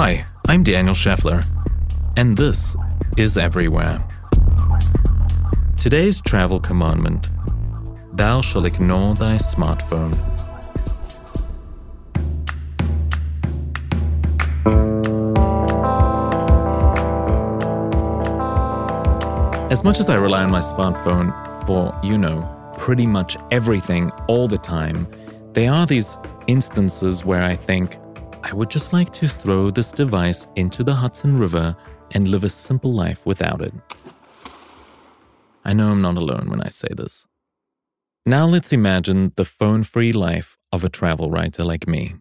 Hi, I'm Daniel Scheffler, and this is Everywhere. Today's travel commandment Thou shalt ignore thy smartphone. As much as I rely on my smartphone for, you know, pretty much everything all the time, there are these instances where I think, I would just like to throw this device into the Hudson River and live a simple life without it. I know I'm not alone when I say this. Now let's imagine the phone free life of a travel writer like me.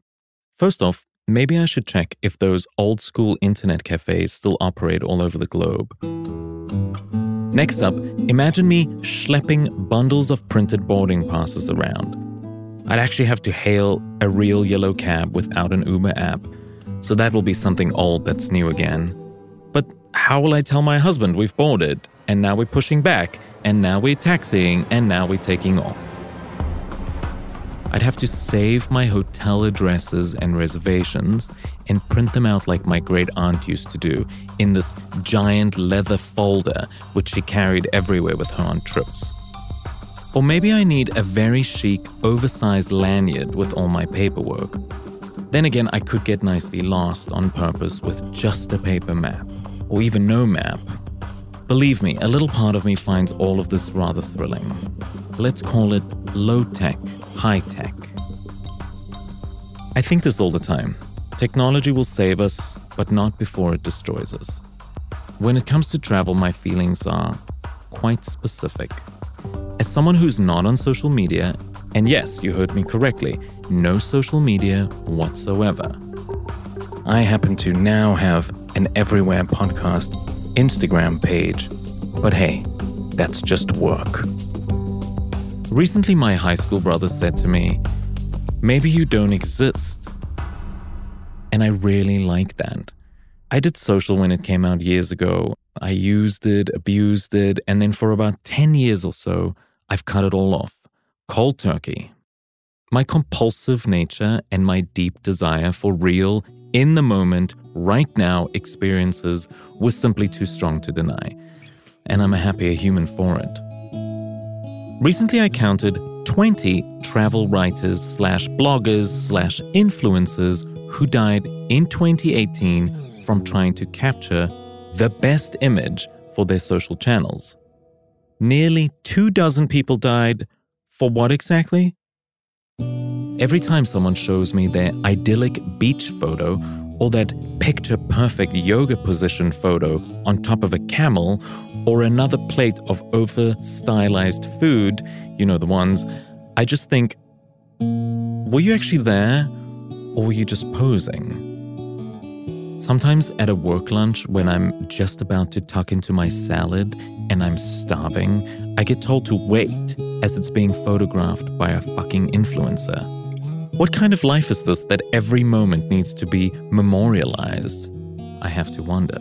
First off, maybe I should check if those old school internet cafes still operate all over the globe. Next up, imagine me schlepping bundles of printed boarding passes around. I'd actually have to hail a real yellow cab without an Uber app, so that will be something old that's new again. But how will I tell my husband we've boarded, and now we're pushing back, and now we're taxiing, and now we're taking off? I'd have to save my hotel addresses and reservations and print them out like my great aunt used to do in this giant leather folder which she carried everywhere with her on trips. Or maybe I need a very chic, oversized lanyard with all my paperwork. Then again, I could get nicely lost on purpose with just a paper map, or even no map. Believe me, a little part of me finds all of this rather thrilling. Let's call it low tech, high tech. I think this all the time. Technology will save us, but not before it destroys us. When it comes to travel, my feelings are quite specific. As someone who's not on social media, and yes, you heard me correctly, no social media whatsoever, I happen to now have an Everywhere Podcast Instagram page. But hey, that's just work. Recently, my high school brother said to me, Maybe you don't exist. And I really like that. I did social when it came out years ago. I used it, abused it, and then for about 10 years or so, I've cut it all off. Cold turkey. My compulsive nature and my deep desire for real, in the moment, right now experiences was simply too strong to deny. And I'm a happier human for it. Recently, I counted 20 travel writers slash bloggers slash influencers who died in 2018 from trying to capture the best image for their social channels. Nearly two dozen people died for what exactly? Every time someone shows me their idyllic beach photo or that picture perfect yoga position photo on top of a camel or another plate of over stylized food, you know the ones, I just think, were you actually there or were you just posing? Sometimes at a work lunch, when I'm just about to tuck into my salad and I'm starving, I get told to wait as it's being photographed by a fucking influencer. What kind of life is this that every moment needs to be memorialized? I have to wonder.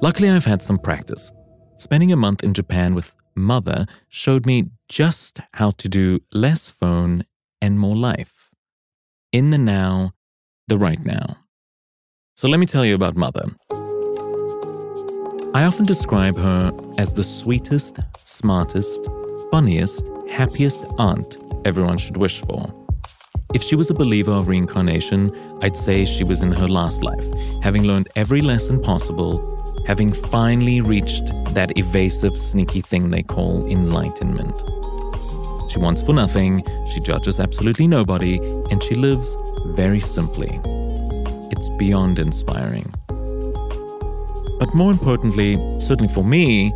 Luckily, I've had some practice. Spending a month in Japan with Mother showed me just how to do less phone and more life. In the now, the right now. So let me tell you about Mother. I often describe her as the sweetest, smartest, funniest, happiest aunt everyone should wish for. If she was a believer of reincarnation, I'd say she was in her last life, having learned every lesson possible, having finally reached that evasive, sneaky thing they call enlightenment. She wants for nothing, she judges absolutely nobody, and she lives very simply. It's beyond inspiring. But more importantly, certainly for me,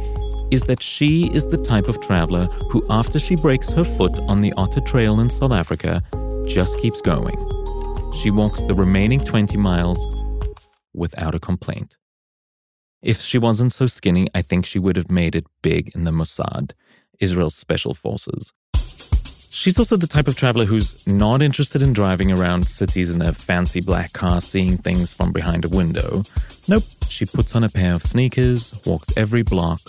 is that she is the type of traveler who, after she breaks her foot on the Otter Trail in South Africa, just keeps going. she walks the remaining 20 miles without a complaint. If she wasn't so skinny, I think she would have made it big in the Mossad, Israel's special forces. She's also the type of traveler who's not interested in driving around cities in a fancy black car, seeing things from behind a window. Nope, she puts on a pair of sneakers, walks every block,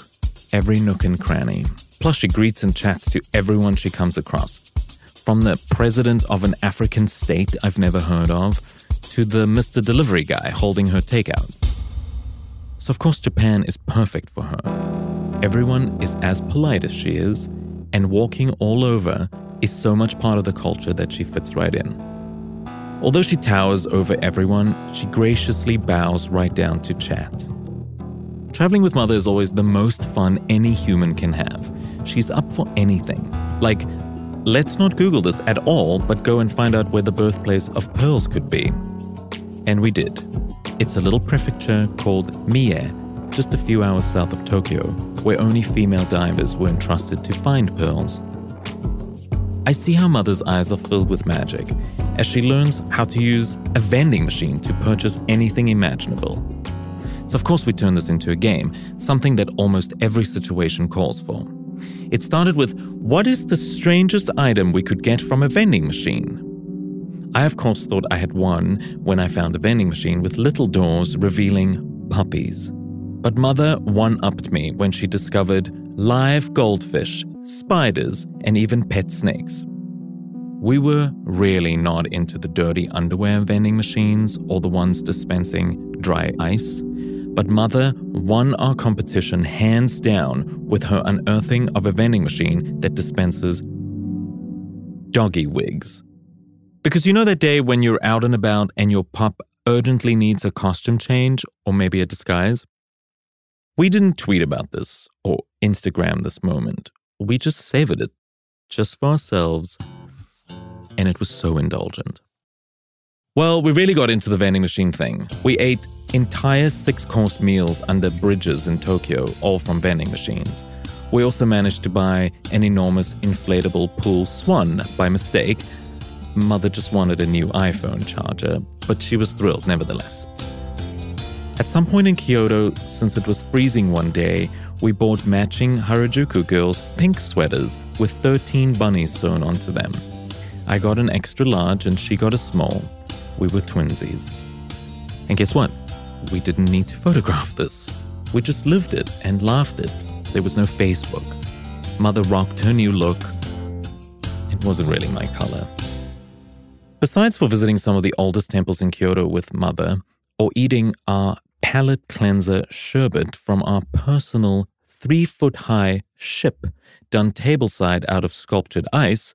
every nook and cranny. Plus, she greets and chats to everyone she comes across. From the president of an African state I've never heard of to the Mr. Delivery guy holding her takeout. So, of course, Japan is perfect for her. Everyone is as polite as she is, and walking all over is so much part of the culture that she fits right in. Although she towers over everyone, she graciously bows right down to chat. Traveling with Mother is always the most fun any human can have. She's up for anything. Like, let's not Google this at all, but go and find out where the birthplace of pearls could be. And we did. It's a little prefecture called Mie, just a few hours south of Tokyo, where only female divers were entrusted to find pearls. I see how Mother's eyes are filled with magic as she learns how to use a vending machine to purchase anything imaginable. So, of course, we turn this into a game, something that almost every situation calls for. It started with what is the strangest item we could get from a vending machine? I, of course, thought I had won when I found a vending machine with little doors revealing puppies. But Mother one upped me when she discovered live goldfish spiders, and even pet snakes. We were really not into the dirty underwear vending machines or the ones dispensing dry ice, but Mother won our competition hands down with her unearthing of a vending machine that dispenses doggy wigs. Because you know that day when you're out and about and your pup urgently needs a costume change or maybe a disguise? We didn't tweet about this or Instagram this moment we just savored it just for ourselves, and it was so indulgent. Well, we really got into the vending machine thing. We ate entire six course meals under bridges in Tokyo, all from vending machines. We also managed to buy an enormous inflatable pool swan by mistake. Mother just wanted a new iPhone charger, but she was thrilled nevertheless. At some point in Kyoto, since it was freezing one day, we bought matching Harajuku girls pink sweaters with 13 bunnies sewn onto them. I got an extra large and she got a small. We were twinsies. And guess what? We didn't need to photograph this. We just lived it and laughed it. There was no Facebook. Mother rocked her new look. It wasn't really my color. Besides for visiting some of the oldest temples in Kyoto with Mother, or eating our palate cleanser sherbet from our personal three foot high ship done tableside out of sculptured ice,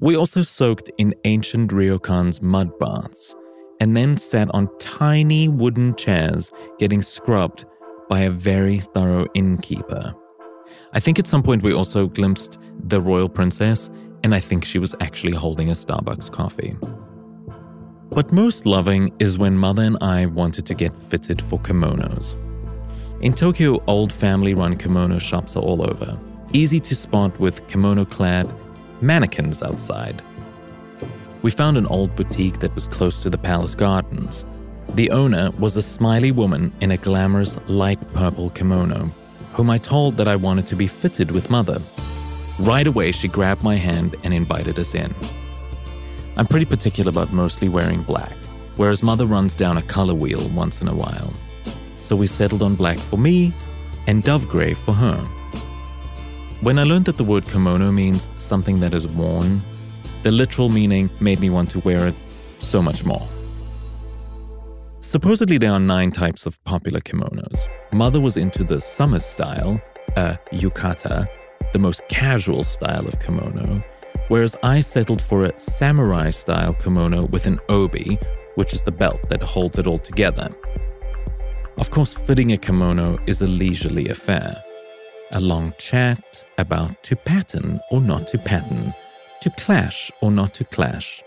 we also soaked in ancient ryokans mud baths and then sat on tiny wooden chairs getting scrubbed by a very thorough innkeeper. I think at some point we also glimpsed the royal princess, and I think she was actually holding a Starbucks coffee. But most loving is when Mother and I wanted to get fitted for kimonos. In Tokyo, old family run kimono shops are all over, easy to spot with kimono clad mannequins outside. We found an old boutique that was close to the palace gardens. The owner was a smiley woman in a glamorous light purple kimono, whom I told that I wanted to be fitted with Mother. Right away, she grabbed my hand and invited us in. I'm pretty particular about mostly wearing black, whereas mother runs down a color wheel once in a while. So we settled on black for me and dove gray for her. When I learned that the word kimono means something that is worn, the literal meaning made me want to wear it so much more. Supposedly, there are nine types of popular kimonos. Mother was into the summer style, a yukata, the most casual style of kimono, whereas I settled for a samurai style kimono with an obi, which is the belt that holds it all together. Of course, fitting a kimono is a leisurely affair. A long chat about to pattern or not to pattern, to clash or not to clash,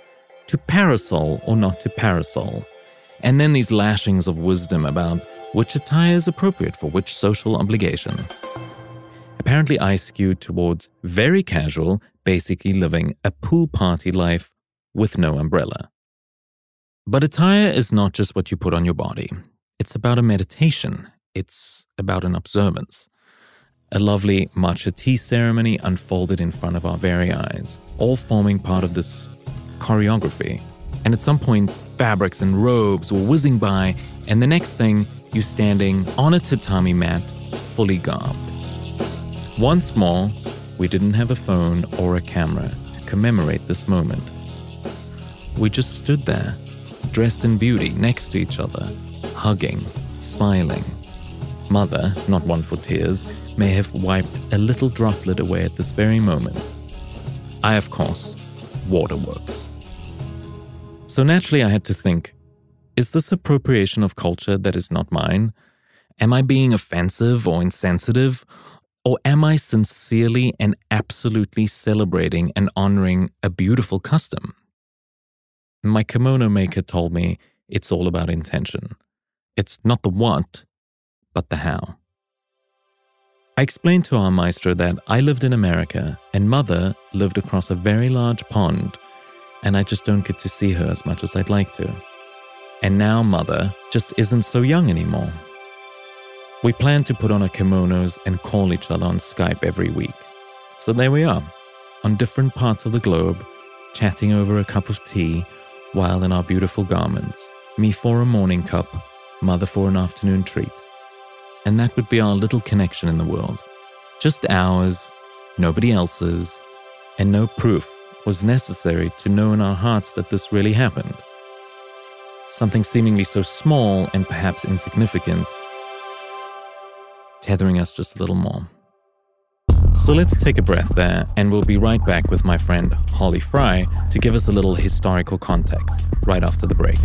to parasol or not to parasol, and then these lashings of wisdom about which attire is appropriate for which social obligation. Apparently, I skewed towards very casual basically living a pool party life with no umbrella. But attire is not just what you put on your body, it's about a meditation, it's about an observance. A lovely matcha tea ceremony unfolded in front of our very eyes, all forming part of this choreography. And at some point, fabrics and robes were whizzing by, and the next thing, you standing on a tatami mat, fully garbed. Once more, we didn't have a phone or a camera to commemorate this moment. We just stood there, dressed in beauty, next to each other, hugging, smiling. Mother, not one for tears, may have wiped a little droplet away at this very moment. I, of course, waterworks. So naturally, I had to think is this appropriation of culture that is not mine? Am I being offensive or insensitive? Or am I sincerely and absolutely celebrating and honoring a beautiful custom? My kimono maker told me it's all about intention. It's not the what, but the how. I explained to our maestro that I lived in America and mother lived across a very large pond, and I just don't get to see her as much as I'd like to. And now mother just isn't so young anymore. We plan to put on our kimonos and call each other on Skype every week. So there we are, on different parts of the globe, chatting over a cup of tea while in our beautiful garments. Me for a morning cup, mother for an afternoon treat. And that would be our little connection in the world. Just ours, nobody else's, and no proof was necessary to know in our hearts that this really happened. Something seemingly so small and perhaps insignificant, tethering us just a little more. So let's take a breath there, and we'll be right back with my friend Holly Fry to give us a little historical context right after the break.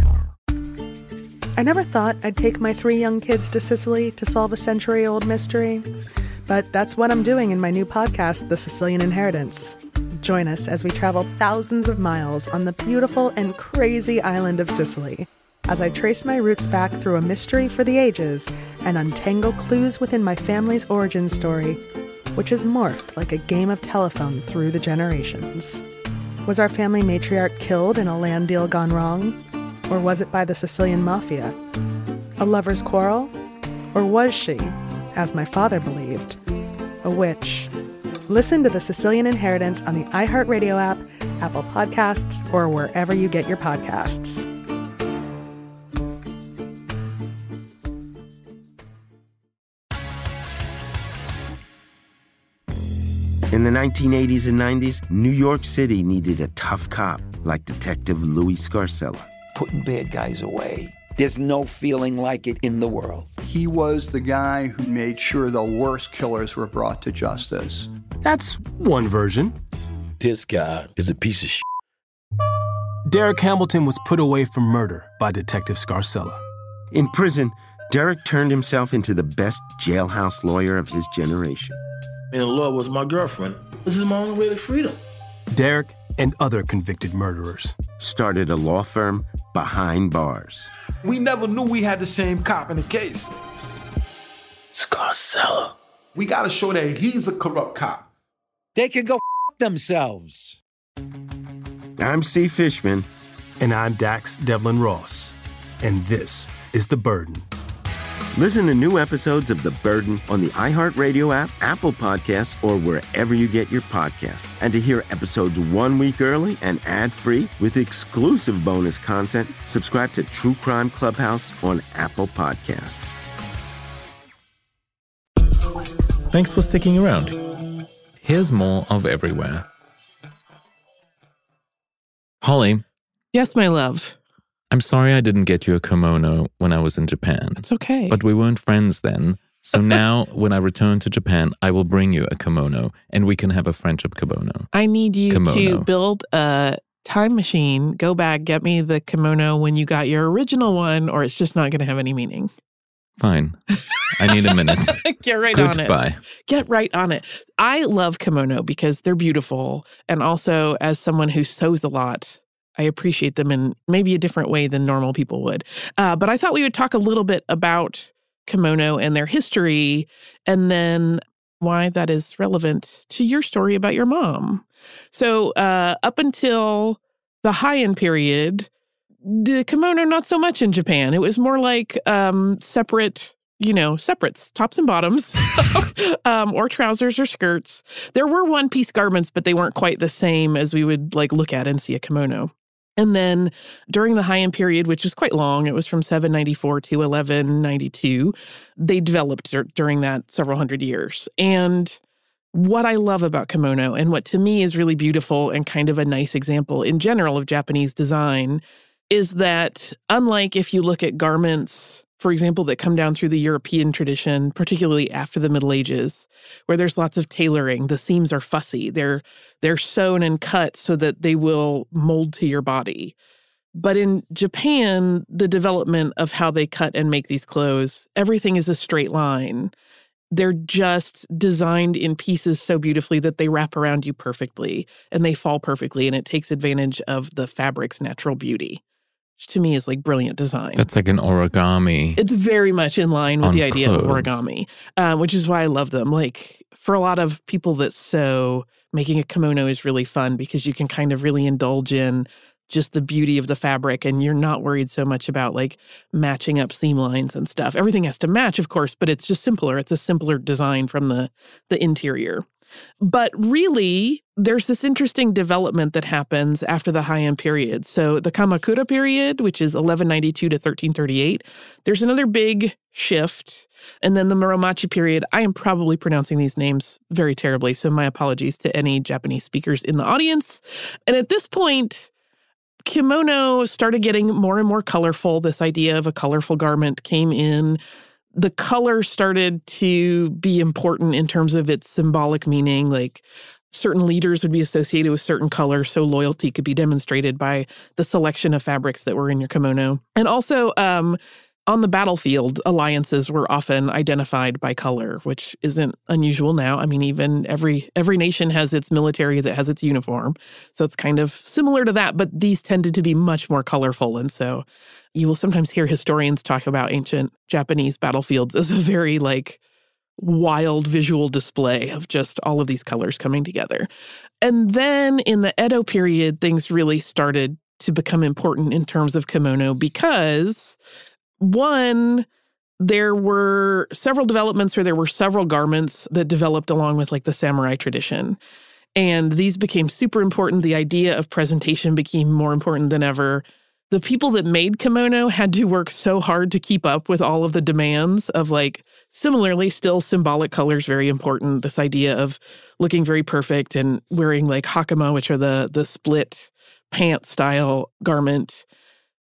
I never thought I'd take my three young kids to Sicily to solve a century old mystery, but that's what I'm doing in my new podcast, The Sicilian Inheritance. Join us as we travel thousands of miles on the beautiful and crazy island of Sicily as I trace my roots back through a mystery for the ages and untangle clues within my family's origin story which has morphed like a game of telephone through the generations. Was our family matriarch killed in a land deal gone wrong? Or was it by the Sicilian mafia? A lover's quarrel? Or was she, as my father believed, a witch? Listen to The Sicilian Inheritance on the iHeartRadio app, Apple Podcasts, or wherever you get your podcasts. In the 1980s and 90s, New York City needed a tough cop like Detective Louis Scarcella. Putting bad guys away. There's no feeling like it in the world. He was the guy who made sure the worst killers were brought to justice. That's one version. This guy is a piece of shit. Derek Hamilton was put away for murder by Detective Scarcella. In prison, Derek turned himself into the best jailhouse lawyer of his generation and the law was my girlfriend. This is my only way to freedom. Derek and other convicted murderers started a law firm behind bars. We never knew we had the same cop in the case. Scarcella. We gotta show that he's a corrupt cop. They can go f- themselves. I'm Steve Fishman. And I'm Dax Devlon Ross. And this is The Burden. Listen to new episodes of The Burden on the iHeartRadio app, Apple Podcasts, or wherever you get your podcasts. And to hear episodes one week early and ad free with exclusive bonus content, subscribe to True Crime Clubhouse on Apple Podcasts. Thanks for sticking around. Here's more of Everywhere. Holly. Yes, my love. I'm sorry I didn't get you a kimono when I was in Japan. It's okay. But we weren't friends then. So now, when I return to Japan, I will bring you a kimono and we can have a friendship kimono. I need you kimono. to build a time machine, go back, get me the kimono when you got your original one, or it's just not going to have any meaning. Fine. I need a minute. Get right Goodbye. on it. Goodbye. Get right on it. I love kimono because they're beautiful. And also, as someone who sews a lot, I appreciate them in maybe a different way than normal people would. Uh, but I thought we would talk a little bit about kimono and their history, and then why that is relevant to your story about your mom. So, uh, up until the Heian period, the kimono, not so much in Japan. It was more like um, separate you know, separates, tops and bottoms, um, or trousers or skirts. There were one piece garments, but they weren't quite the same as we would like look at and see a kimono. And then during the Heian period, which was quite long, it was from 794 to 1192, they developed dur- during that several hundred years. And what I love about kimono, and what to me is really beautiful and kind of a nice example in general of Japanese design, is that unlike if you look at garments for example, that come down through the European tradition, particularly after the Middle Ages, where there's lots of tailoring. The seams are fussy. They're they're sewn and cut so that they will mold to your body. But in Japan, the development of how they cut and make these clothes, everything is a straight line. They're just designed in pieces so beautifully that they wrap around you perfectly and they fall perfectly, and it takes advantage of the fabric's natural beauty to me is like brilliant design. That's like an origami. It's very much in line with the idea clothes. of origami, um, which is why I love them. Like for a lot of people that sew, making a kimono is really fun because you can kind of really indulge in just the beauty of the fabric and you're not worried so much about like matching up seam lines and stuff. Everything has to match, of course, but it's just simpler. It's a simpler design from the the interior. But really, there's this interesting development that happens after the Heian period. So, the Kamakura period, which is 1192 to 1338, there's another big shift. And then the Muromachi period, I am probably pronouncing these names very terribly. So, my apologies to any Japanese speakers in the audience. And at this point, kimono started getting more and more colorful. This idea of a colorful garment came in the color started to be important in terms of its symbolic meaning. Like certain leaders would be associated with certain colors, so loyalty could be demonstrated by the selection of fabrics that were in your kimono. And also, um, on the battlefield, alliances were often identified by color, which isn't unusual now. I mean, even every every nation has its military that has its uniform, so it's kind of similar to that. But these tended to be much more colorful, and so you will sometimes hear historians talk about ancient Japanese battlefields as a very like wild visual display of just all of these colors coming together. And then in the Edo period, things really started to become important in terms of kimono because one, there were several developments where there were several garments that developed along with like the samurai tradition. And these became super important. The idea of presentation became more important than ever. The people that made kimono had to work so hard to keep up with all of the demands of like similarly still symbolic colors very important. This idea of looking very perfect and wearing like hakama, which are the the split pant style garment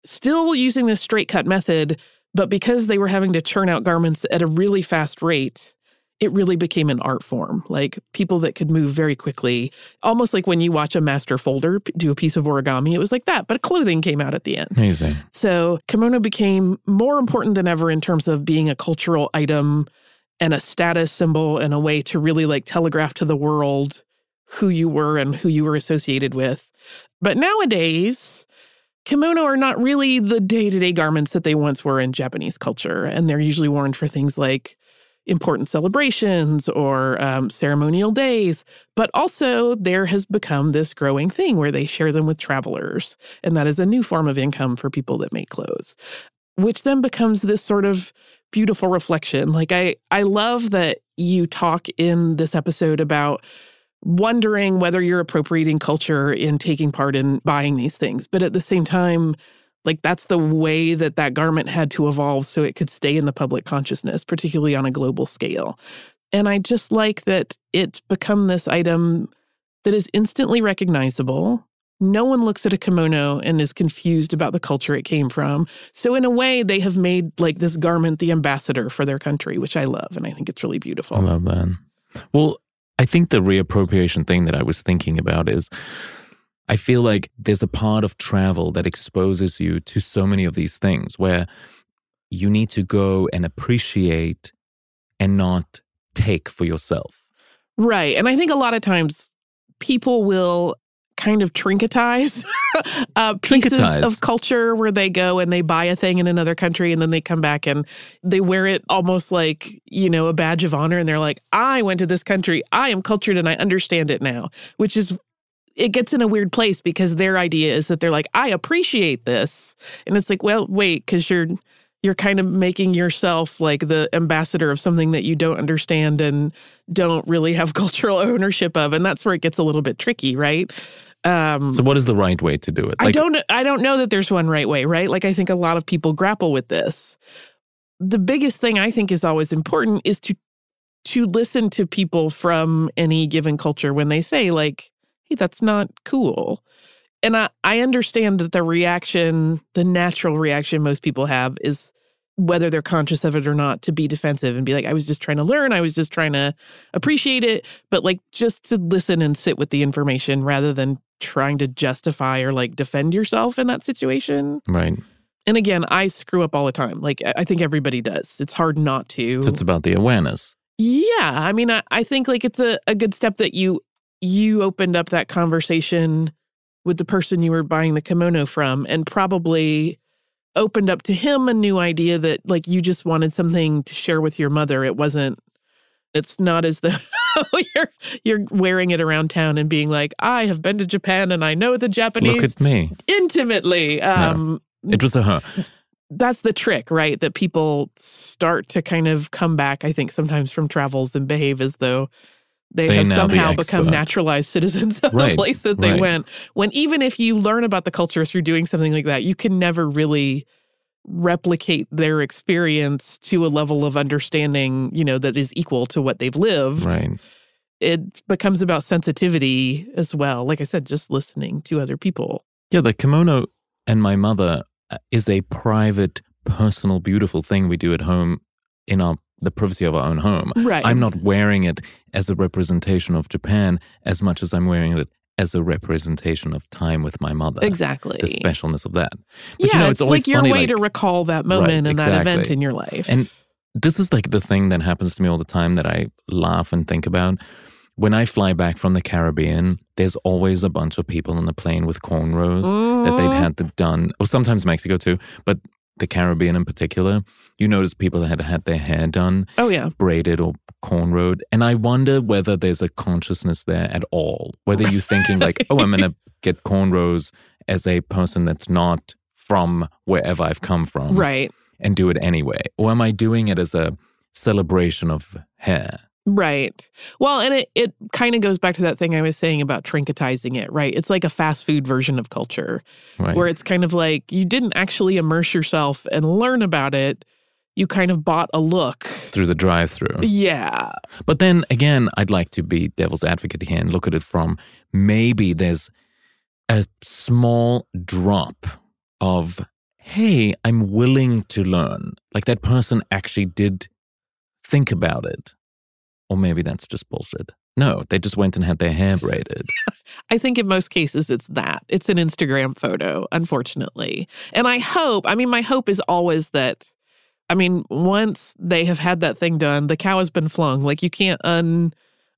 still using this straight cut method, but because they were having to churn out garments at a really fast rate, it really became an art form. Like people that could move very quickly, almost like when you watch a master folder do a piece of origami, it was like that, but clothing came out at the end. Amazing. So kimono became more important than ever in terms of being a cultural item and a status symbol and a way to really like telegraph to the world who you were and who you were associated with. But nowadays, Kimono are not really the day to day garments that they once were in Japanese culture, and they're usually worn for things like important celebrations or um, ceremonial days. But also, there has become this growing thing where they share them with travelers, and that is a new form of income for people that make clothes, which then becomes this sort of beautiful reflection. Like, I, I love that you talk in this episode about wondering whether you're appropriating culture in taking part in buying these things. But at the same time, like that's the way that that garment had to evolve so it could stay in the public consciousness, particularly on a global scale. And I just like that it's become this item that is instantly recognizable. No one looks at a kimono and is confused about the culture it came from. So, in a way, they have made like this garment the ambassador for their country, which I love. And I think it's really beautiful. I love that. Well, I think the reappropriation thing that I was thinking about is I feel like there's a part of travel that exposes you to so many of these things where you need to go and appreciate and not take for yourself. Right. And I think a lot of times people will kind of trinketize uh, pieces Trinketize. of culture where they go and they buy a thing in another country and then they come back and they wear it almost like, you know, a badge of honor. And they're like, I went to this country. I am cultured and I understand it now, which is it gets in a weird place because their idea is that they're like, I appreciate this. And it's like, well, wait, because you're you're kind of making yourself like the ambassador of something that you don't understand and don't really have cultural ownership of. And that's where it gets a little bit tricky, right? Um, so what is the right way to do it? Like, I don't I don't know that there's one right way, right? Like I think a lot of people grapple with this. The biggest thing I think is always important is to to listen to people from any given culture when they say like, "Hey, that's not cool." And I I understand that the reaction, the natural reaction most people have is whether they're conscious of it or not to be defensive and be like i was just trying to learn i was just trying to appreciate it but like just to listen and sit with the information rather than trying to justify or like defend yourself in that situation. Right. And again i screw up all the time. Like i think everybody does. It's hard not to. So it's about the awareness. Yeah. I mean i, I think like it's a, a good step that you you opened up that conversation with the person you were buying the kimono from and probably opened up to him a new idea that like you just wanted something to share with your mother. It wasn't it's not as though you're you're wearing it around town and being like, I have been to Japan and I know the Japanese Look at me. intimately. Um no, it was a her. That's the trick, right? That people start to kind of come back, I think, sometimes from travels and behave as though they, they have somehow the become naturalized citizens of right, the place that they right. went. When even if you learn about the culture through doing something like that, you can never really replicate their experience to a level of understanding, you know, that is equal to what they've lived. Right. It becomes about sensitivity as well. Like I said, just listening to other people. Yeah, the kimono and my mother uh, is a private, personal, beautiful thing we do at home in our the privacy of our own home. Right. I'm not wearing it as a representation of Japan as much as I'm wearing it as a representation of time with my mother. Exactly. The specialness of that. But yeah, you know, it's, it's like your funny, way like, to recall that moment right, and exactly. that event in your life. And this is like the thing that happens to me all the time that I laugh and think about. When I fly back from the Caribbean, there's always a bunch of people on the plane with cornrows mm. that they've had done, or sometimes Mexico too, but the Caribbean in particular, you notice people that had had their hair done. Oh, yeah. Braided or cornrowed. And I wonder whether there's a consciousness there at all. Whether you're thinking, like, oh, I'm going to get cornrows as a person that's not from wherever I've come from. Right. And do it anyway. Or am I doing it as a celebration of hair? Right. Well, and it, it kind of goes back to that thing I was saying about trinketizing it, right? It's like a fast food version of culture right. where it's kind of like you didn't actually immerse yourself and learn about it. You kind of bought a look through the drive through. Yeah. But then again, I'd like to be devil's advocate here and look at it from maybe there's a small drop of, hey, I'm willing to learn. Like that person actually did think about it or maybe that's just bullshit. No, they just went and had their hair braided. I think in most cases it's that. It's an Instagram photo, unfortunately. And I hope, I mean, my hope is always that, I mean, once they have had that thing done, the cow has been flung. Like you can't un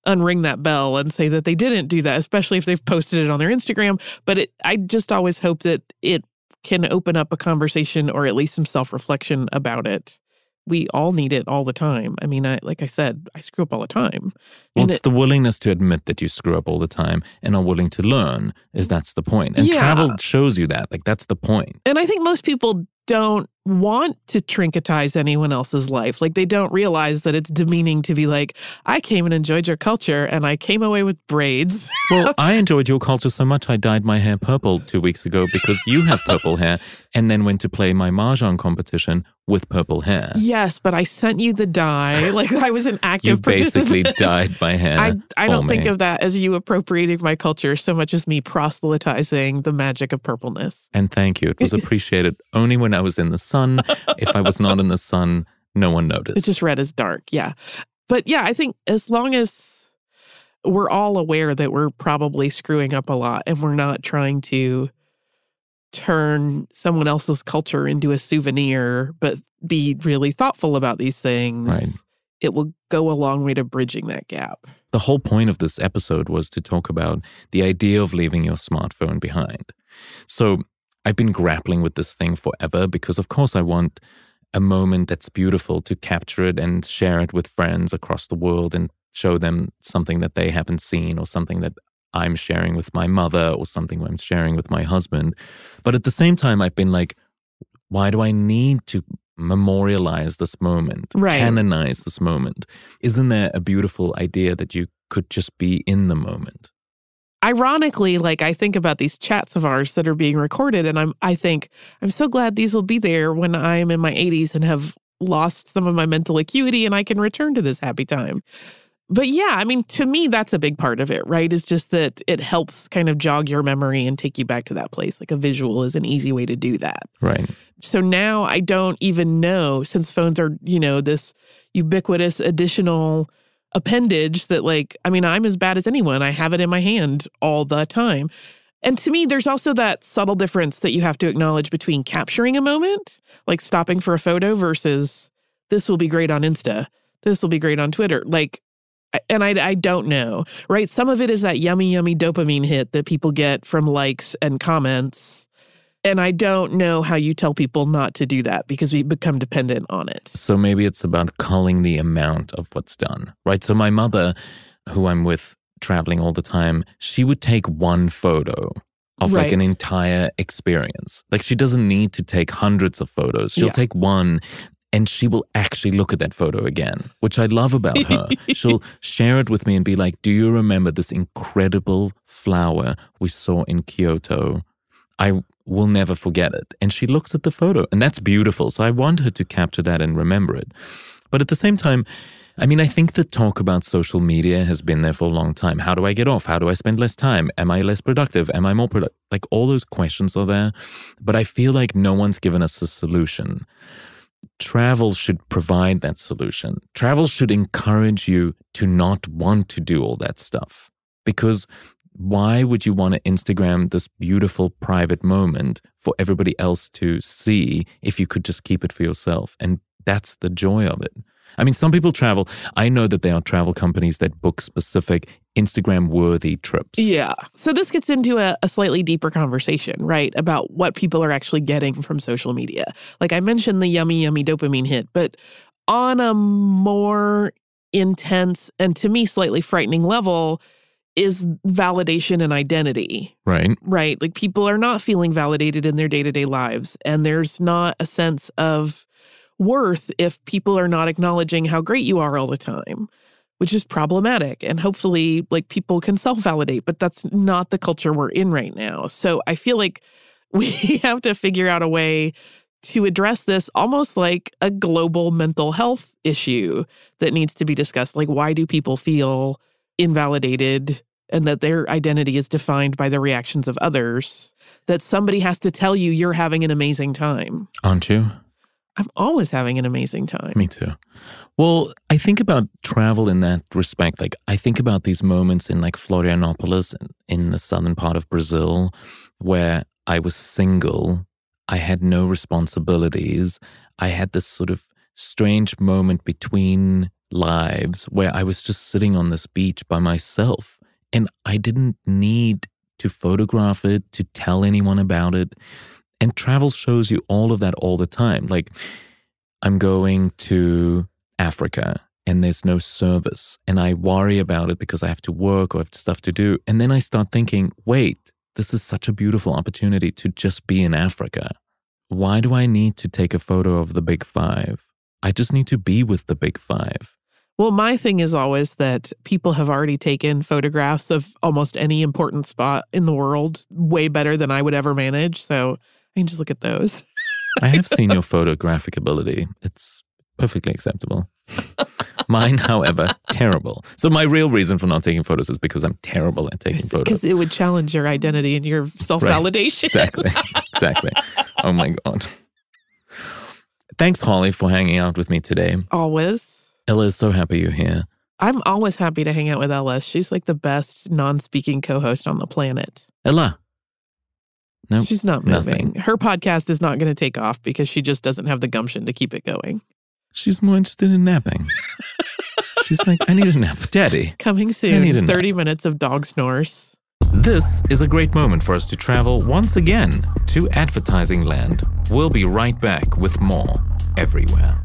unring that bell and say that they didn't do that, especially if they've posted it on their Instagram. But it, I just always hope that it can open up a conversation or at least some self reflection about it we all need it all the time. I mean, I like I said, I screw up all the time. Well, it's it, the willingness to admit that you screw up all the time and are willing to learn is that's the point. And yeah. travel shows you that. Like that's the point. And I think most people don't want to trinketize anyone else's life. Like they don't realize that it's demeaning to be like, I came and enjoyed your culture and I came away with braids. well, I enjoyed your culture so much I dyed my hair purple two weeks ago because you have purple hair and then went to play my Mahjong competition with purple hair. Yes, but I sent you the dye. Like I was an active You basically dyed my hair. I, I don't me. think of that as you appropriating my culture so much as me proselytizing the magic of purpleness. And thank you. It was appreciated only when I was in the sun. If I was not in the sun, no one noticed. It's just red as dark. Yeah. But yeah, I think as long as we're all aware that we're probably screwing up a lot and we're not trying to turn someone else's culture into a souvenir, but be really thoughtful about these things, right. it will go a long way to bridging that gap. The whole point of this episode was to talk about the idea of leaving your smartphone behind. So I've been grappling with this thing forever because, of course, I want a moment that's beautiful to capture it and share it with friends across the world and show them something that they haven't seen or something that I'm sharing with my mother or something I'm sharing with my husband. But at the same time, I've been like, why do I need to memorialize this moment, Right. canonize this moment? Isn't there a beautiful idea that you could just be in the moment? Ironically, like I think about these chats of ours that are being recorded, and I'm I think I'm so glad these will be there when I'm in my 80s and have lost some of my mental acuity and I can return to this happy time. But yeah, I mean, to me, that's a big part of it, right? Is just that it helps kind of jog your memory and take you back to that place. Like a visual is an easy way to do that. Right. So now I don't even know, since phones are, you know, this ubiquitous additional appendage that, like, I mean, I'm as bad as anyone. I have it in my hand all the time. And to me, there's also that subtle difference that you have to acknowledge between capturing a moment, like stopping for a photo, versus this will be great on Insta, this will be great on Twitter. Like, and I, I don't know, right? Some of it is that yummy, yummy dopamine hit that people get from likes and comments. And I don't know how you tell people not to do that because we become dependent on it. So maybe it's about culling the amount of what's done, right? So my mother, who I'm with traveling all the time, she would take one photo of like an entire experience. Like she doesn't need to take hundreds of photos. She'll Yeah. take one and she will actually look at that photo again, which I love about her. She'll share it with me and be like, Do you remember this incredible flower we saw in Kyoto? I will never forget it. And she looks at the photo, and that's beautiful. So I want her to capture that and remember it. But at the same time, I mean, I think the talk about social media has been there for a long time. How do I get off? How do I spend less time? Am I less productive? Am I more productive? Like all those questions are there. But I feel like no one's given us a solution. Travel should provide that solution. Travel should encourage you to not want to do all that stuff. Because why would you want to Instagram this beautiful private moment for everybody else to see if you could just keep it for yourself? And that's the joy of it. I mean, some people travel. I know that there are travel companies that book specific Instagram worthy trips. Yeah. So this gets into a, a slightly deeper conversation, right? About what people are actually getting from social media. Like I mentioned the yummy, yummy dopamine hit, but on a more intense and to me slightly frightening level is validation and identity. Right. right? Like people are not feeling validated in their day to day lives. And there's not a sense of worth if people are not acknowledging how great you are all the time, which is problematic. And hopefully, like people can self validate, but that's not the culture we're in right now. So I feel like we have to figure out a way to address this almost like a global mental health issue that needs to be discussed. Like, why do people feel invalidated and that their identity is defined by the reactions of others? That somebody has to tell you you're having an amazing time. Aren't you? I'm always having an amazing time. Me too. Well, I think about travel in that respect. Like, I think about these moments in like Florianopolis in, in the southern part of Brazil where I was single. I had no responsibilities. I had this sort of strange moment between lives where I was just sitting on this beach by myself and I didn't need to photograph it, to tell anyone about it. And travel shows you all of that all the time. Like, I'm going to Africa and there's no service, and I worry about it because I have to work or I have stuff to do. And then I start thinking, wait, this is such a beautiful opportunity to just be in Africa. Why do I need to take a photo of the big five? I just need to be with the big five. Well, my thing is always that people have already taken photographs of almost any important spot in the world way better than I would ever manage. So I can just look at those. I have seen your photographic ability. It's perfectly acceptable. Mine, however, terrible. So my real reason for not taking photos is because I'm terrible at taking photos. Because it would challenge your identity and your self validation. Exactly. Exactly. Oh my God. Thanks, Holly, for hanging out with me today. always. Ella is so happy you're here. I'm always happy to hang out with Ella. She's like the best non speaking co host on the planet. Ella. No, She's not moving. nothing. Her podcast is not going to take off because she just doesn't have the gumption to keep it going. She's more interested in napping. She's like, I need a nap. Daddy. Coming soon a nap. 30 minutes of dog snores. This is a great moment for us to travel once again to advertising land. We'll be right back with more everywhere.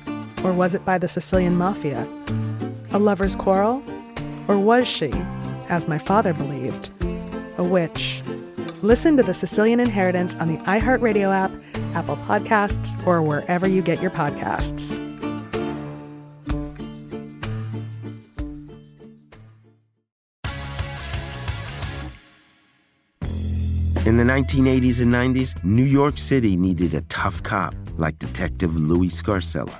Or was it by the Sicilian mafia? A lover's quarrel? Or was she, as my father believed, a witch? Listen to The Sicilian Inheritance on the iHeartRadio app, Apple Podcasts, or wherever you get your podcasts. In the 1980s and 90s, New York City needed a tough cop like Detective Louis Scarcella.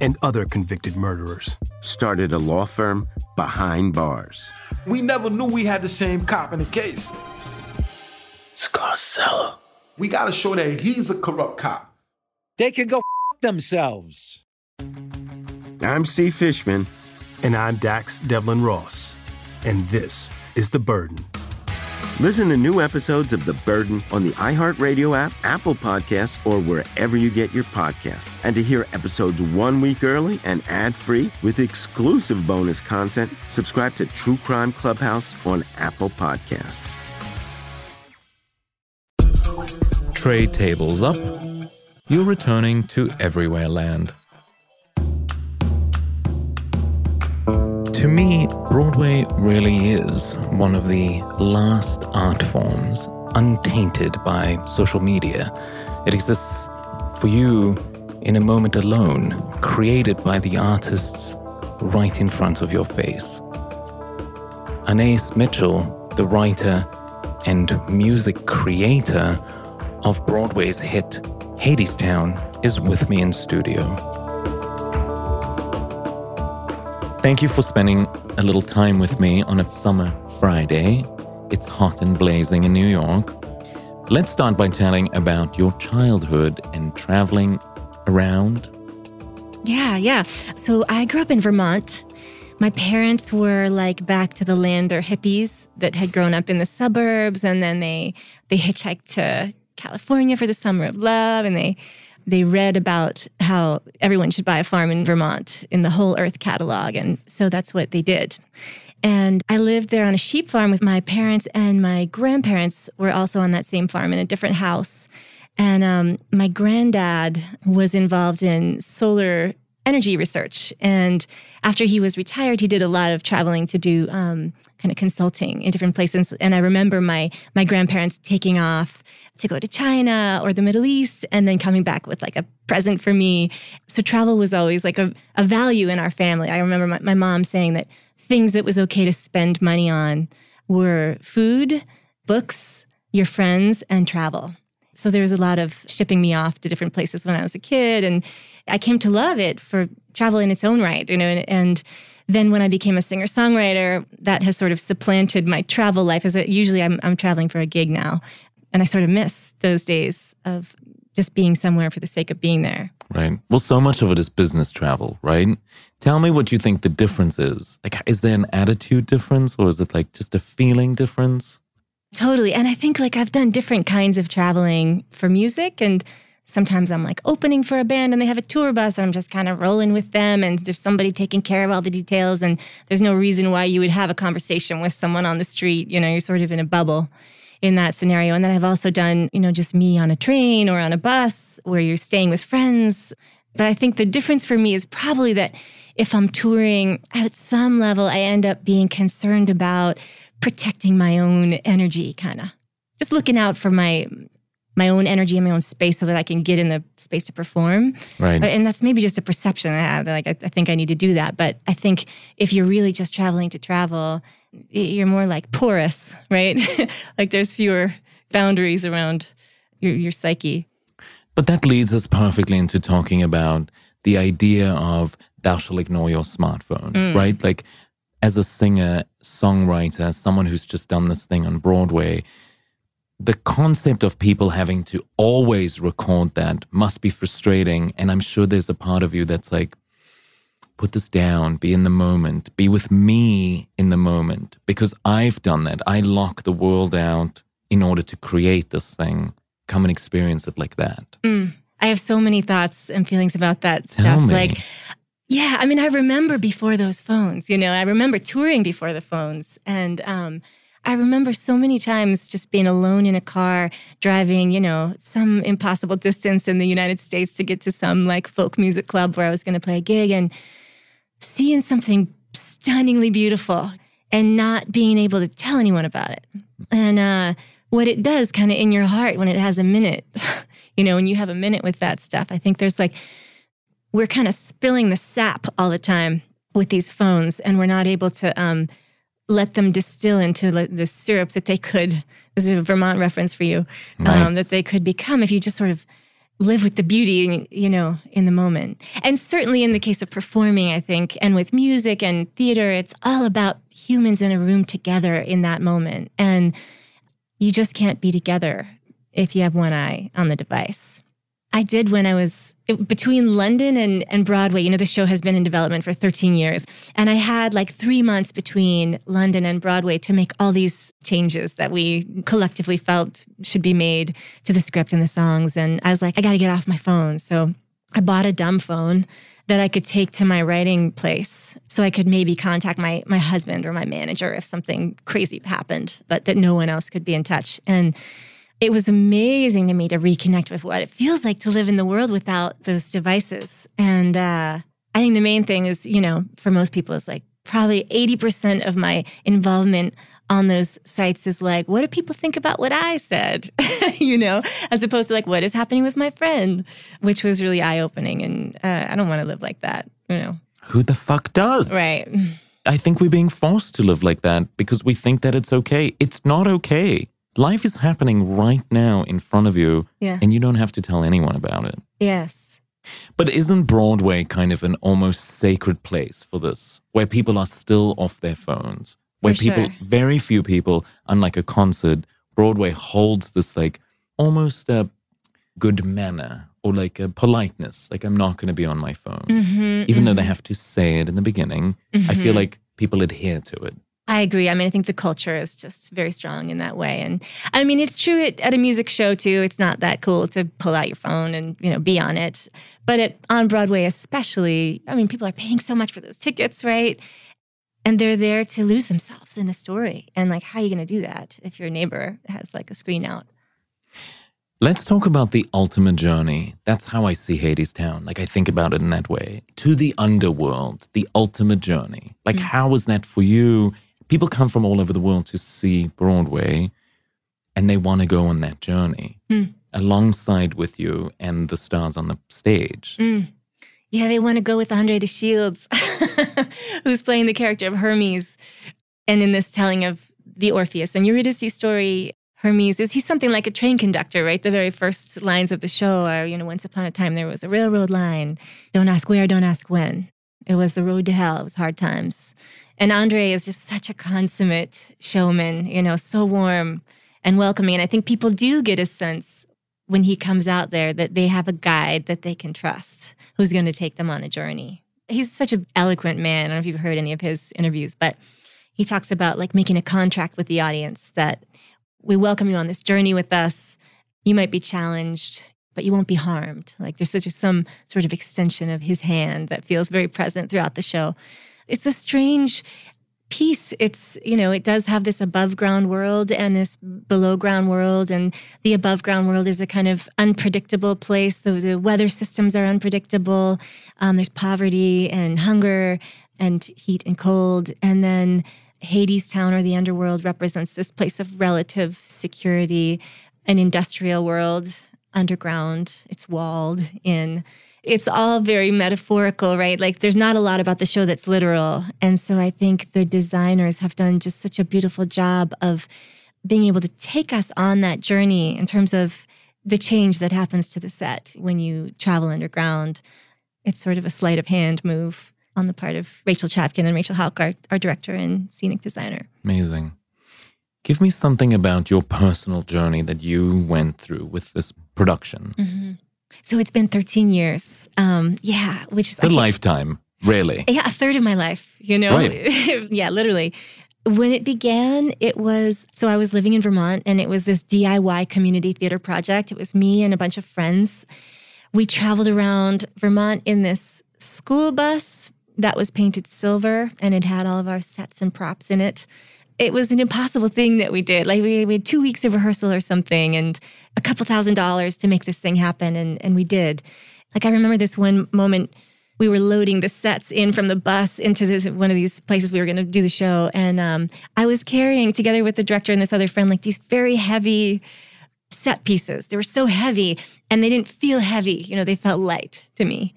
and other convicted murderers started a law firm behind bars. We never knew we had the same cop in the case. Scarcella. We gotta show that he's a corrupt cop. They can go f- themselves. I'm Steve Fishman. And I'm Dax Devlon Ross. And this is The Burden. Listen to new episodes of The Burden on the iHeartRadio app, Apple Podcasts, or wherever you get your podcasts. And to hear episodes one week early and ad free with exclusive bonus content, subscribe to True Crime Clubhouse on Apple Podcasts. Trade tables up. You're returning to Everywhere Land. To me, Broadway really is one of the last art forms untainted by social media. It exists for you in a moment alone, created by the artists right in front of your face. Anais Mitchell, the writer and music creator of Broadway's hit Hadestown, is with me in studio. Thank you for spending a little time with me on a summer Friday. It's hot and blazing in New York. Let's start by telling about your childhood and traveling around. Yeah, yeah. So I grew up in Vermont. My parents were like back to the lander hippies that had grown up in the suburbs and then they they hitchhiked to California for the summer of love and they they read about how everyone should buy a farm in Vermont in the Whole Earth catalog. And so that's what they did. And I lived there on a sheep farm with my parents, and my grandparents were also on that same farm in a different house. And um, my granddad was involved in solar energy research. And after he was retired, he did a lot of traveling to do um, kind of consulting in different places. And I remember my my grandparents taking off to go to China or the Middle East and then coming back with like a present for me. So travel was always like a, a value in our family. I remember my, my mom saying that things that was okay to spend money on were food, books, your friends, and travel. So there was a lot of shipping me off to different places when I was a kid. And I came to love it for travel in its own right, you know, and, and then when I became a singer songwriter, that has sort of supplanted my travel life. As uh, usually I'm, I'm traveling for a gig now, and I sort of miss those days of just being somewhere for the sake of being there. Right. Well, so much of it is business travel, right? Tell me what you think the difference is. Like, is there an attitude difference or is it like just a feeling difference? Totally. And I think like I've done different kinds of traveling for music and sometimes I'm like opening for a band and they have a tour bus and I'm just kind of rolling with them and there's somebody taking care of all the details and there's no reason why you would have a conversation with someone on the street. You know, you're sort of in a bubble in that scenario. And then I've also done, you know, just me on a train or on a bus where you're staying with friends. But I think the difference for me is probably that if I'm touring at some level, I end up being concerned about protecting my own energy, kind of just looking out for my my own energy and my own space so that I can get in the space to perform. Right. And that's maybe just a perception I have. Like I, I think I need to do that. But I think if you're really just traveling to travel, you're more like porous, right? like there's fewer boundaries around your your psyche. But that leads us perfectly into talking about the idea of thou shall ignore your smartphone, Mm. right? Like as a singer, songwriter, someone who's just done this thing on Broadway, the concept of people having to always record that must be frustrating. And I'm sure there's a part of you that's like, put this down, be in the moment, be with me in the moment. Because I've done that. I lock the world out in order to create this thing. Come and experience it like that. Mm. I have so many thoughts and feelings about that stuff. Like, yeah, I mean, I remember before those phones, you know, I remember touring before the phones. And um, I remember so many times just being alone in a car, driving, you know, some impossible distance in the United States to get to some like folk music club where I was going to play a gig and seeing something stunningly beautiful and not being able to tell anyone about it. And uh, what it does kind of in your heart when it has a minute, you know, when you have a minute with that stuff, I think there's like, we're kind of spilling the sap all the time with these phones and we're not able to um, let them distill into the, syrup that they could, this is a Vermont reference for you, Nice. um, that they could become if you just sort of live with the beauty, you know, in the moment. And certainly in the case of performing, I think, and with music and theater, it's all about humans in a room together in that moment. And you just can't be together if you have one eye on the device. I did when I was it- between London and, and Broadway. You know, the show has been in development for 13 years. And I had like three months between London and Broadway to make all these changes that we collectively felt should be made to the script and the songs. And I was like, I got to get off my phone. So I bought a dumb phone that I could take to my writing place so I could maybe contact my my husband or my manager if something crazy happened, but that no one else could be in touch. And it was amazing to me to reconnect with what it feels like to live in the world without those devices. And uh, I think the main thing is, you know, for most people, is like probably 80% of my involvement on those sites is like, what do people think about what I said? you know, as opposed to like, what is happening with my friend, which was really eye opening. And uh, I don't want to live like that, you know. Who the fuck does? Right. I think we're being forced to live like that because we think that it's okay. It's not okay. Life is happening right now in front of you, Yeah. and you don't have to tell anyone about it. Yes. But isn't Broadway kind of an almost sacred place for this, where people are still off their phones, where For people, sure. very few people, unlike a concert, Broadway holds this like almost a good manner or like a politeness. Like I'm not going to be on my phone, Mhm, even though they mhm. have to say it in the beginning. I feel Mhm. like people adhere to it. I agree. I mean, I think the culture is just very strong in that way. And I mean, it's true at, at a music show too. It's not that cool to pull out your phone and, you know, be on it. But at, on Broadway, especially, I mean, people are paying so much for those tickets, right? And they're there to lose themselves in a story. And like, how are you going to do that if your neighbor has like a screen out? Let's talk about the ultimate journey. That's how I see Hadestown. Like I think about it in that way. To the underworld, the ultimate journey. Like Mm. how was that for you? People come from all over the world to see Broadway and they want to go on that journey Mm. alongside with you and the stars on the stage. Mm. Yeah, they want to go with Andre de Shields, who's playing the character of Hermes. And in this telling of the Orpheus and Eurydice story, Hermes is he's something like a train conductor, right? The very first lines of the show are, you know, once upon a time there was a railroad line. Don't ask where, don't ask when. It was the road to hell. It was hard times. And Andre is just such a consummate showman, you know, so warm and welcoming. And I think people do get a sense when he comes out there that they have a guide that they can trust who's going to take them on a journey. He's such an eloquent man. I don't know if you've heard any of his interviews, but he talks about like making a contract with the audience that we welcome you on this journey with us. You might be challenged, but you won't be harmed. Like there's such a, some sort of extension of his hand that feels very present throughout the show. It's a strange piece. It's, you know, it does have this above ground world and this below ground world. And the above ground world is a kind of unpredictable place. The, the weather systems are unpredictable. Um, there's poverty and hunger and heat and cold. And then Hadestown or the underworld represents this place of relative security, an industrial world, underground, it's walled in. It's all very metaphorical, right? Like there's not a lot about the show that's literal. And so I think the designers have done just such a beautiful job of being able to take us on that journey in terms of the change that happens to the set when you travel underground. It's sort of a sleight of hand move on the part of Rachel Chavkin and Rachel Hauk, our, our director and scenic designer. Amazing. Give me something about your personal journey that you went through with this production. Mm-hmm. So it's been 13 years. Um, yeah, which is a lifetime, really. Yeah, a third of my life, you know? Right. yeah, literally. When it began, it was so I was living in Vermont and it was this DIY community theater project. It was me and a bunch of friends. We traveled around Vermont in this school bus that was painted silver and it had all of our sets and props in it. It was an impossible thing that we did. Like we, we had two weeks of rehearsal or something and a couple thousand dollars to make this thing happen. And, and we did. Like I remember this one moment we were loading the sets in from the bus into this one of these places we were going to do the show and um, i was carrying together with the director and this other friend like these very heavy set pieces they were so heavy and they didn't feel heavy you know they felt light to me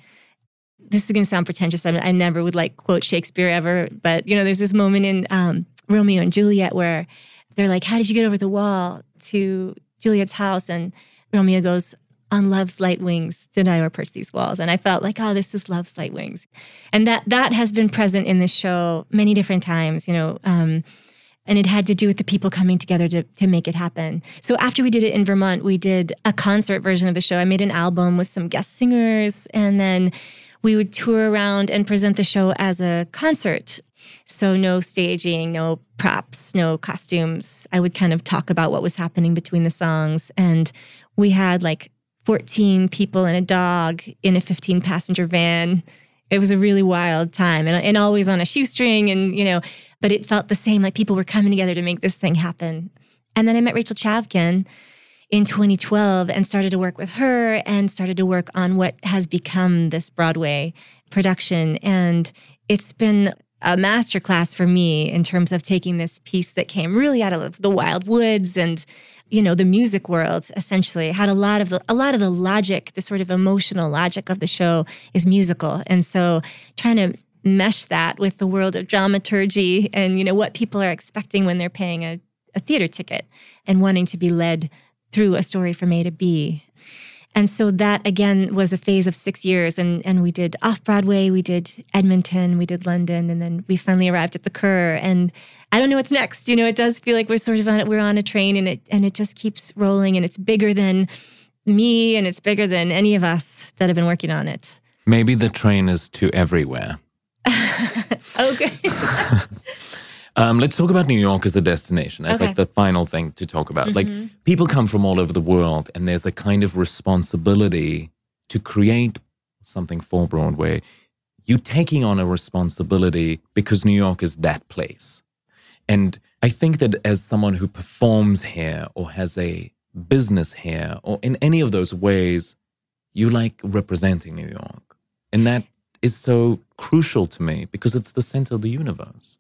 this is going to sound pretentious I, mean, I never would like quote shakespeare ever but you know there's this moment in um, romeo and juliet where they're like how did you get over the wall to juliet's house and romeo goes on love's light wings did I approach these walls. And I felt like, oh, this is love's light wings. And that that has been present in this show many different times, you know. Um, and it had to do with the people coming together to, to make it happen. So after we did it in Vermont, we did a concert version of the show. I made an album with some guest singers, and then we would tour around and present the show as a concert. So no staging, no props, no costumes. I would kind of talk about what was happening between the songs. And we had like 14 people and a dog in a 15 passenger van. It was a really wild time and, and always on a shoestring. And, you know, but it felt the same like people were coming together to make this thing happen. And then I met Rachel Chavkin in 2012 and started to work with her and started to work on what has become this Broadway production. And it's been a masterclass for me in terms of taking this piece that came really out of the wild woods and you know the music world essentially. Had a lot of the a lot of the logic the sort of emotional logic of the show is musical. And so trying to mesh that with the world of dramaturgy and you know what people are expecting when they're paying a, a theater ticket and wanting to be led through a story from a to b and so that again was a phase of six years. And, and we did off Broadway, we did Edmonton, we did London, and then we finally arrived at the Kerr. And I don't know what's next. You know, it does feel like we're sort of on we're on a train and it and it just keeps rolling and it's bigger than me and it's bigger than any of us that have been working on it. Maybe the train is to everywhere. okay. Um, let's talk about New York as a destination. As okay. like the final thing to talk about. Mm-hmm. Like people come from all over the world, and there's a kind of responsibility to create something for Broadway. You taking on a responsibility because New York is that place. And I think that as someone who performs here or has a business here or in any of those ways, you like representing New York. And that is so crucial to me because it's the center of the universe.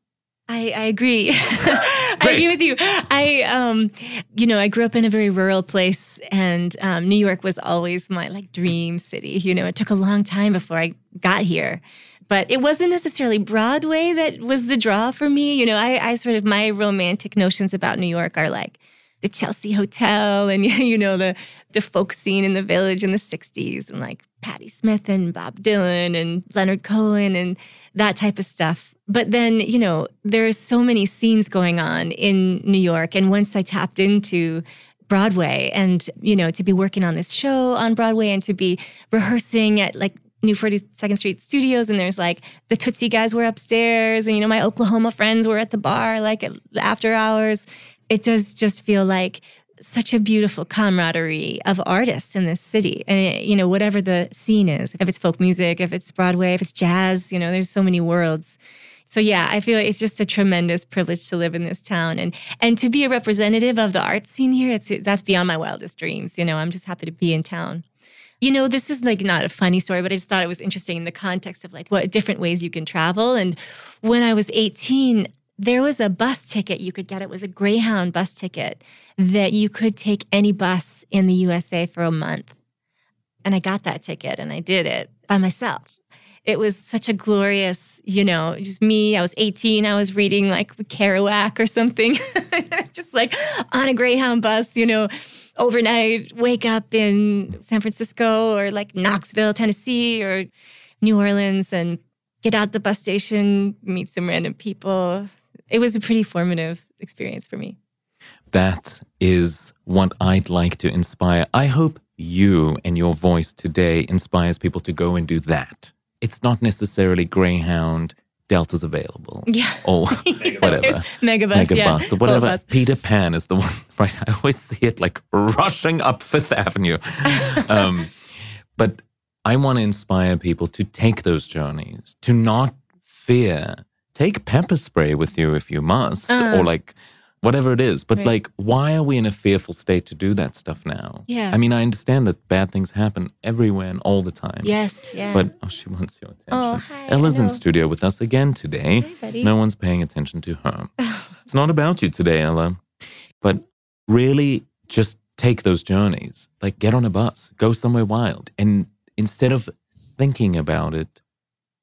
I, I agree. I agree with you. I, um, you know, I grew up in a very rural place, and um, New York was always my like dream city. You know, it took a long time before I got here, but it wasn't necessarily Broadway that was the draw for me. You know, I, I sort of my romantic notions about New York are like the Chelsea Hotel and you know the the folk scene in the village in the 60s and like Patti Smith and Bob Dylan and Leonard Cohen and that type of stuff. But then, you know, there's so many scenes going on in New York and once I tapped into Broadway and, you know, to be working on this show on Broadway and to be rehearsing at like New 42nd Street Studios, and there's like the Tootsie guys were upstairs, and you know my Oklahoma friends were at the bar, like after hours it does just feel like such a beautiful camaraderie of artists in this city. And, it, you know, whatever the scene is, if it's folk music, if it's Broadway, if it's jazz, you know, there's so many worlds. So yeah, I feel like it's just a tremendous privilege to live in this town and and to be a representative of the art scene here. It's that's beyond my wildest dreams. You know, I'm just happy to be in town. You know, this is like not a funny story, but I just thought it was interesting in the context of like what different ways you can travel. And when I was 18, there was a bus ticket you could get. It was a Greyhound bus ticket that you could take any bus in the USA for a month. And I got that ticket and I did it by myself. It was such a glorious, you know, just me. I was 18. I was reading like Kerouac or something. Just like on a Greyhound bus, you know, overnight wake up in San Francisco or like Knoxville, Tennessee or New Orleans and get out the bus station, meet some random people. It was a pretty formative experience for me. That is what I'd like to inspire. I hope you and your voice today inspires people to go and do that. It's not necessarily Greyhound, Delta's available. Yeah. Or whatever. Megabus, Megabus yeah. or whatever. Bus. Peter Pan is the one, right? I always see it like rushing up Fifth Avenue. um, but I want to inspire people to take those journeys, to not fear. Take pepper spray with you if you must, Uh. or like whatever it is. But Right. like, why are we in a fearful state to do that stuff now? Yeah. I mean, I understand that bad things happen everywhere and all the time. Yes, yeah. But oh, she wants your attention. Oh, hi, Ella's in studio with us again today. Hi, buddy. No one's paying attention to her. it's not about you today, Ella. But really just take those journeys. Like get on a bus, go somewhere wild. And instead of thinking about it,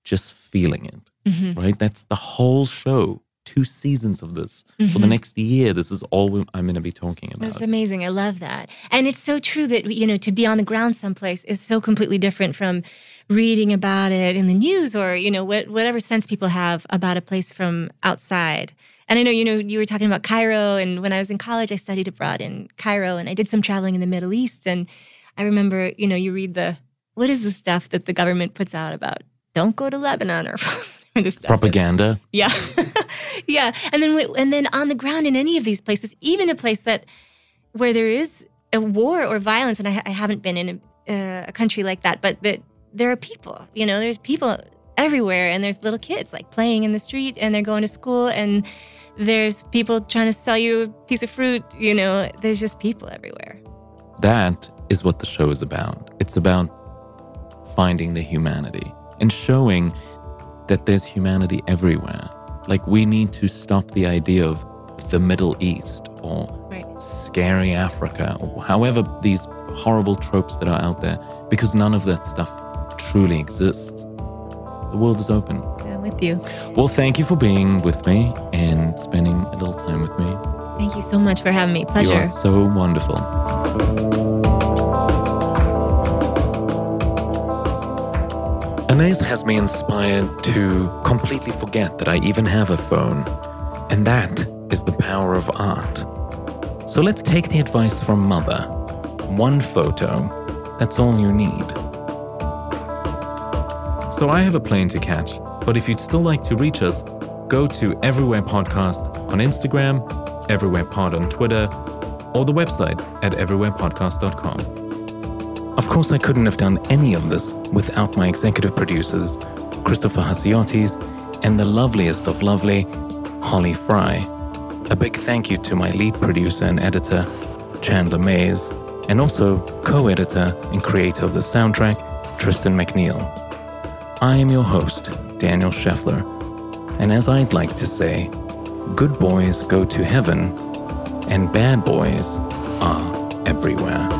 just feeling it. Mhm. Right? That's the whole show. Two seasons of this. For the Mhm. next year, this is all we- I'm going to be talking about. That's amazing. I love that. And it's so true that, you know, to be on the ground someplace is so completely different from reading about it in the news or, you know, what, whatever sense people have about a place from outside. And I know, you know, you were talking about Cairo. And when I was in college, I studied abroad in Cairo and I did some traveling in the Middle East. And I remember, you know, you read the, what is the stuff that the government puts out about don't go to Lebanon or this stuff. Propaganda. Yeah. yeah. And then and then on the ground in any of these places, even a place that where there is a war or violence, and I, I haven't been in a, uh, a country like that, but that there are people. You know, there's people everywhere, and there's little kids like playing in the street, and they're going to school, and there's people trying to sell you a piece of fruit. You know, there's just people everywhere. That is what the show is about. It's about finding the humanity and showing that there's humanity everywhere. Like, we need to stop the idea of the Middle East or Right. scary Africa or however these horrible tropes that are out there, because none of that stuff truly exists. The world is open. I'm with you. Well, thank you for being with me and spending a little time with me. Thank you so much for having me. Pleasure. You are so wonderful. Anais has me inspired to completely forget that I even have a phone. And that is the power of art. So let's take the advice from Mother. One photo, that's all you need. So I have a plane to catch, but if you'd still like to reach us, go to Everywhere Podcast on Instagram, Everywhere Pod on Twitter, or the website at everywherepodcast.com. Of course, I couldn't have done any of this without my executive producers, Christopher Hasiotis, and the loveliest of lovely, Holly Fry. A big thank you to my lead producer and editor, Chandler Mays, and also co editor and creator of the soundtrack, Tristan McNeil. I am your host, Daniel Scheffler, and as I'd like to say, good boys go to heaven, and bad boys are everywhere.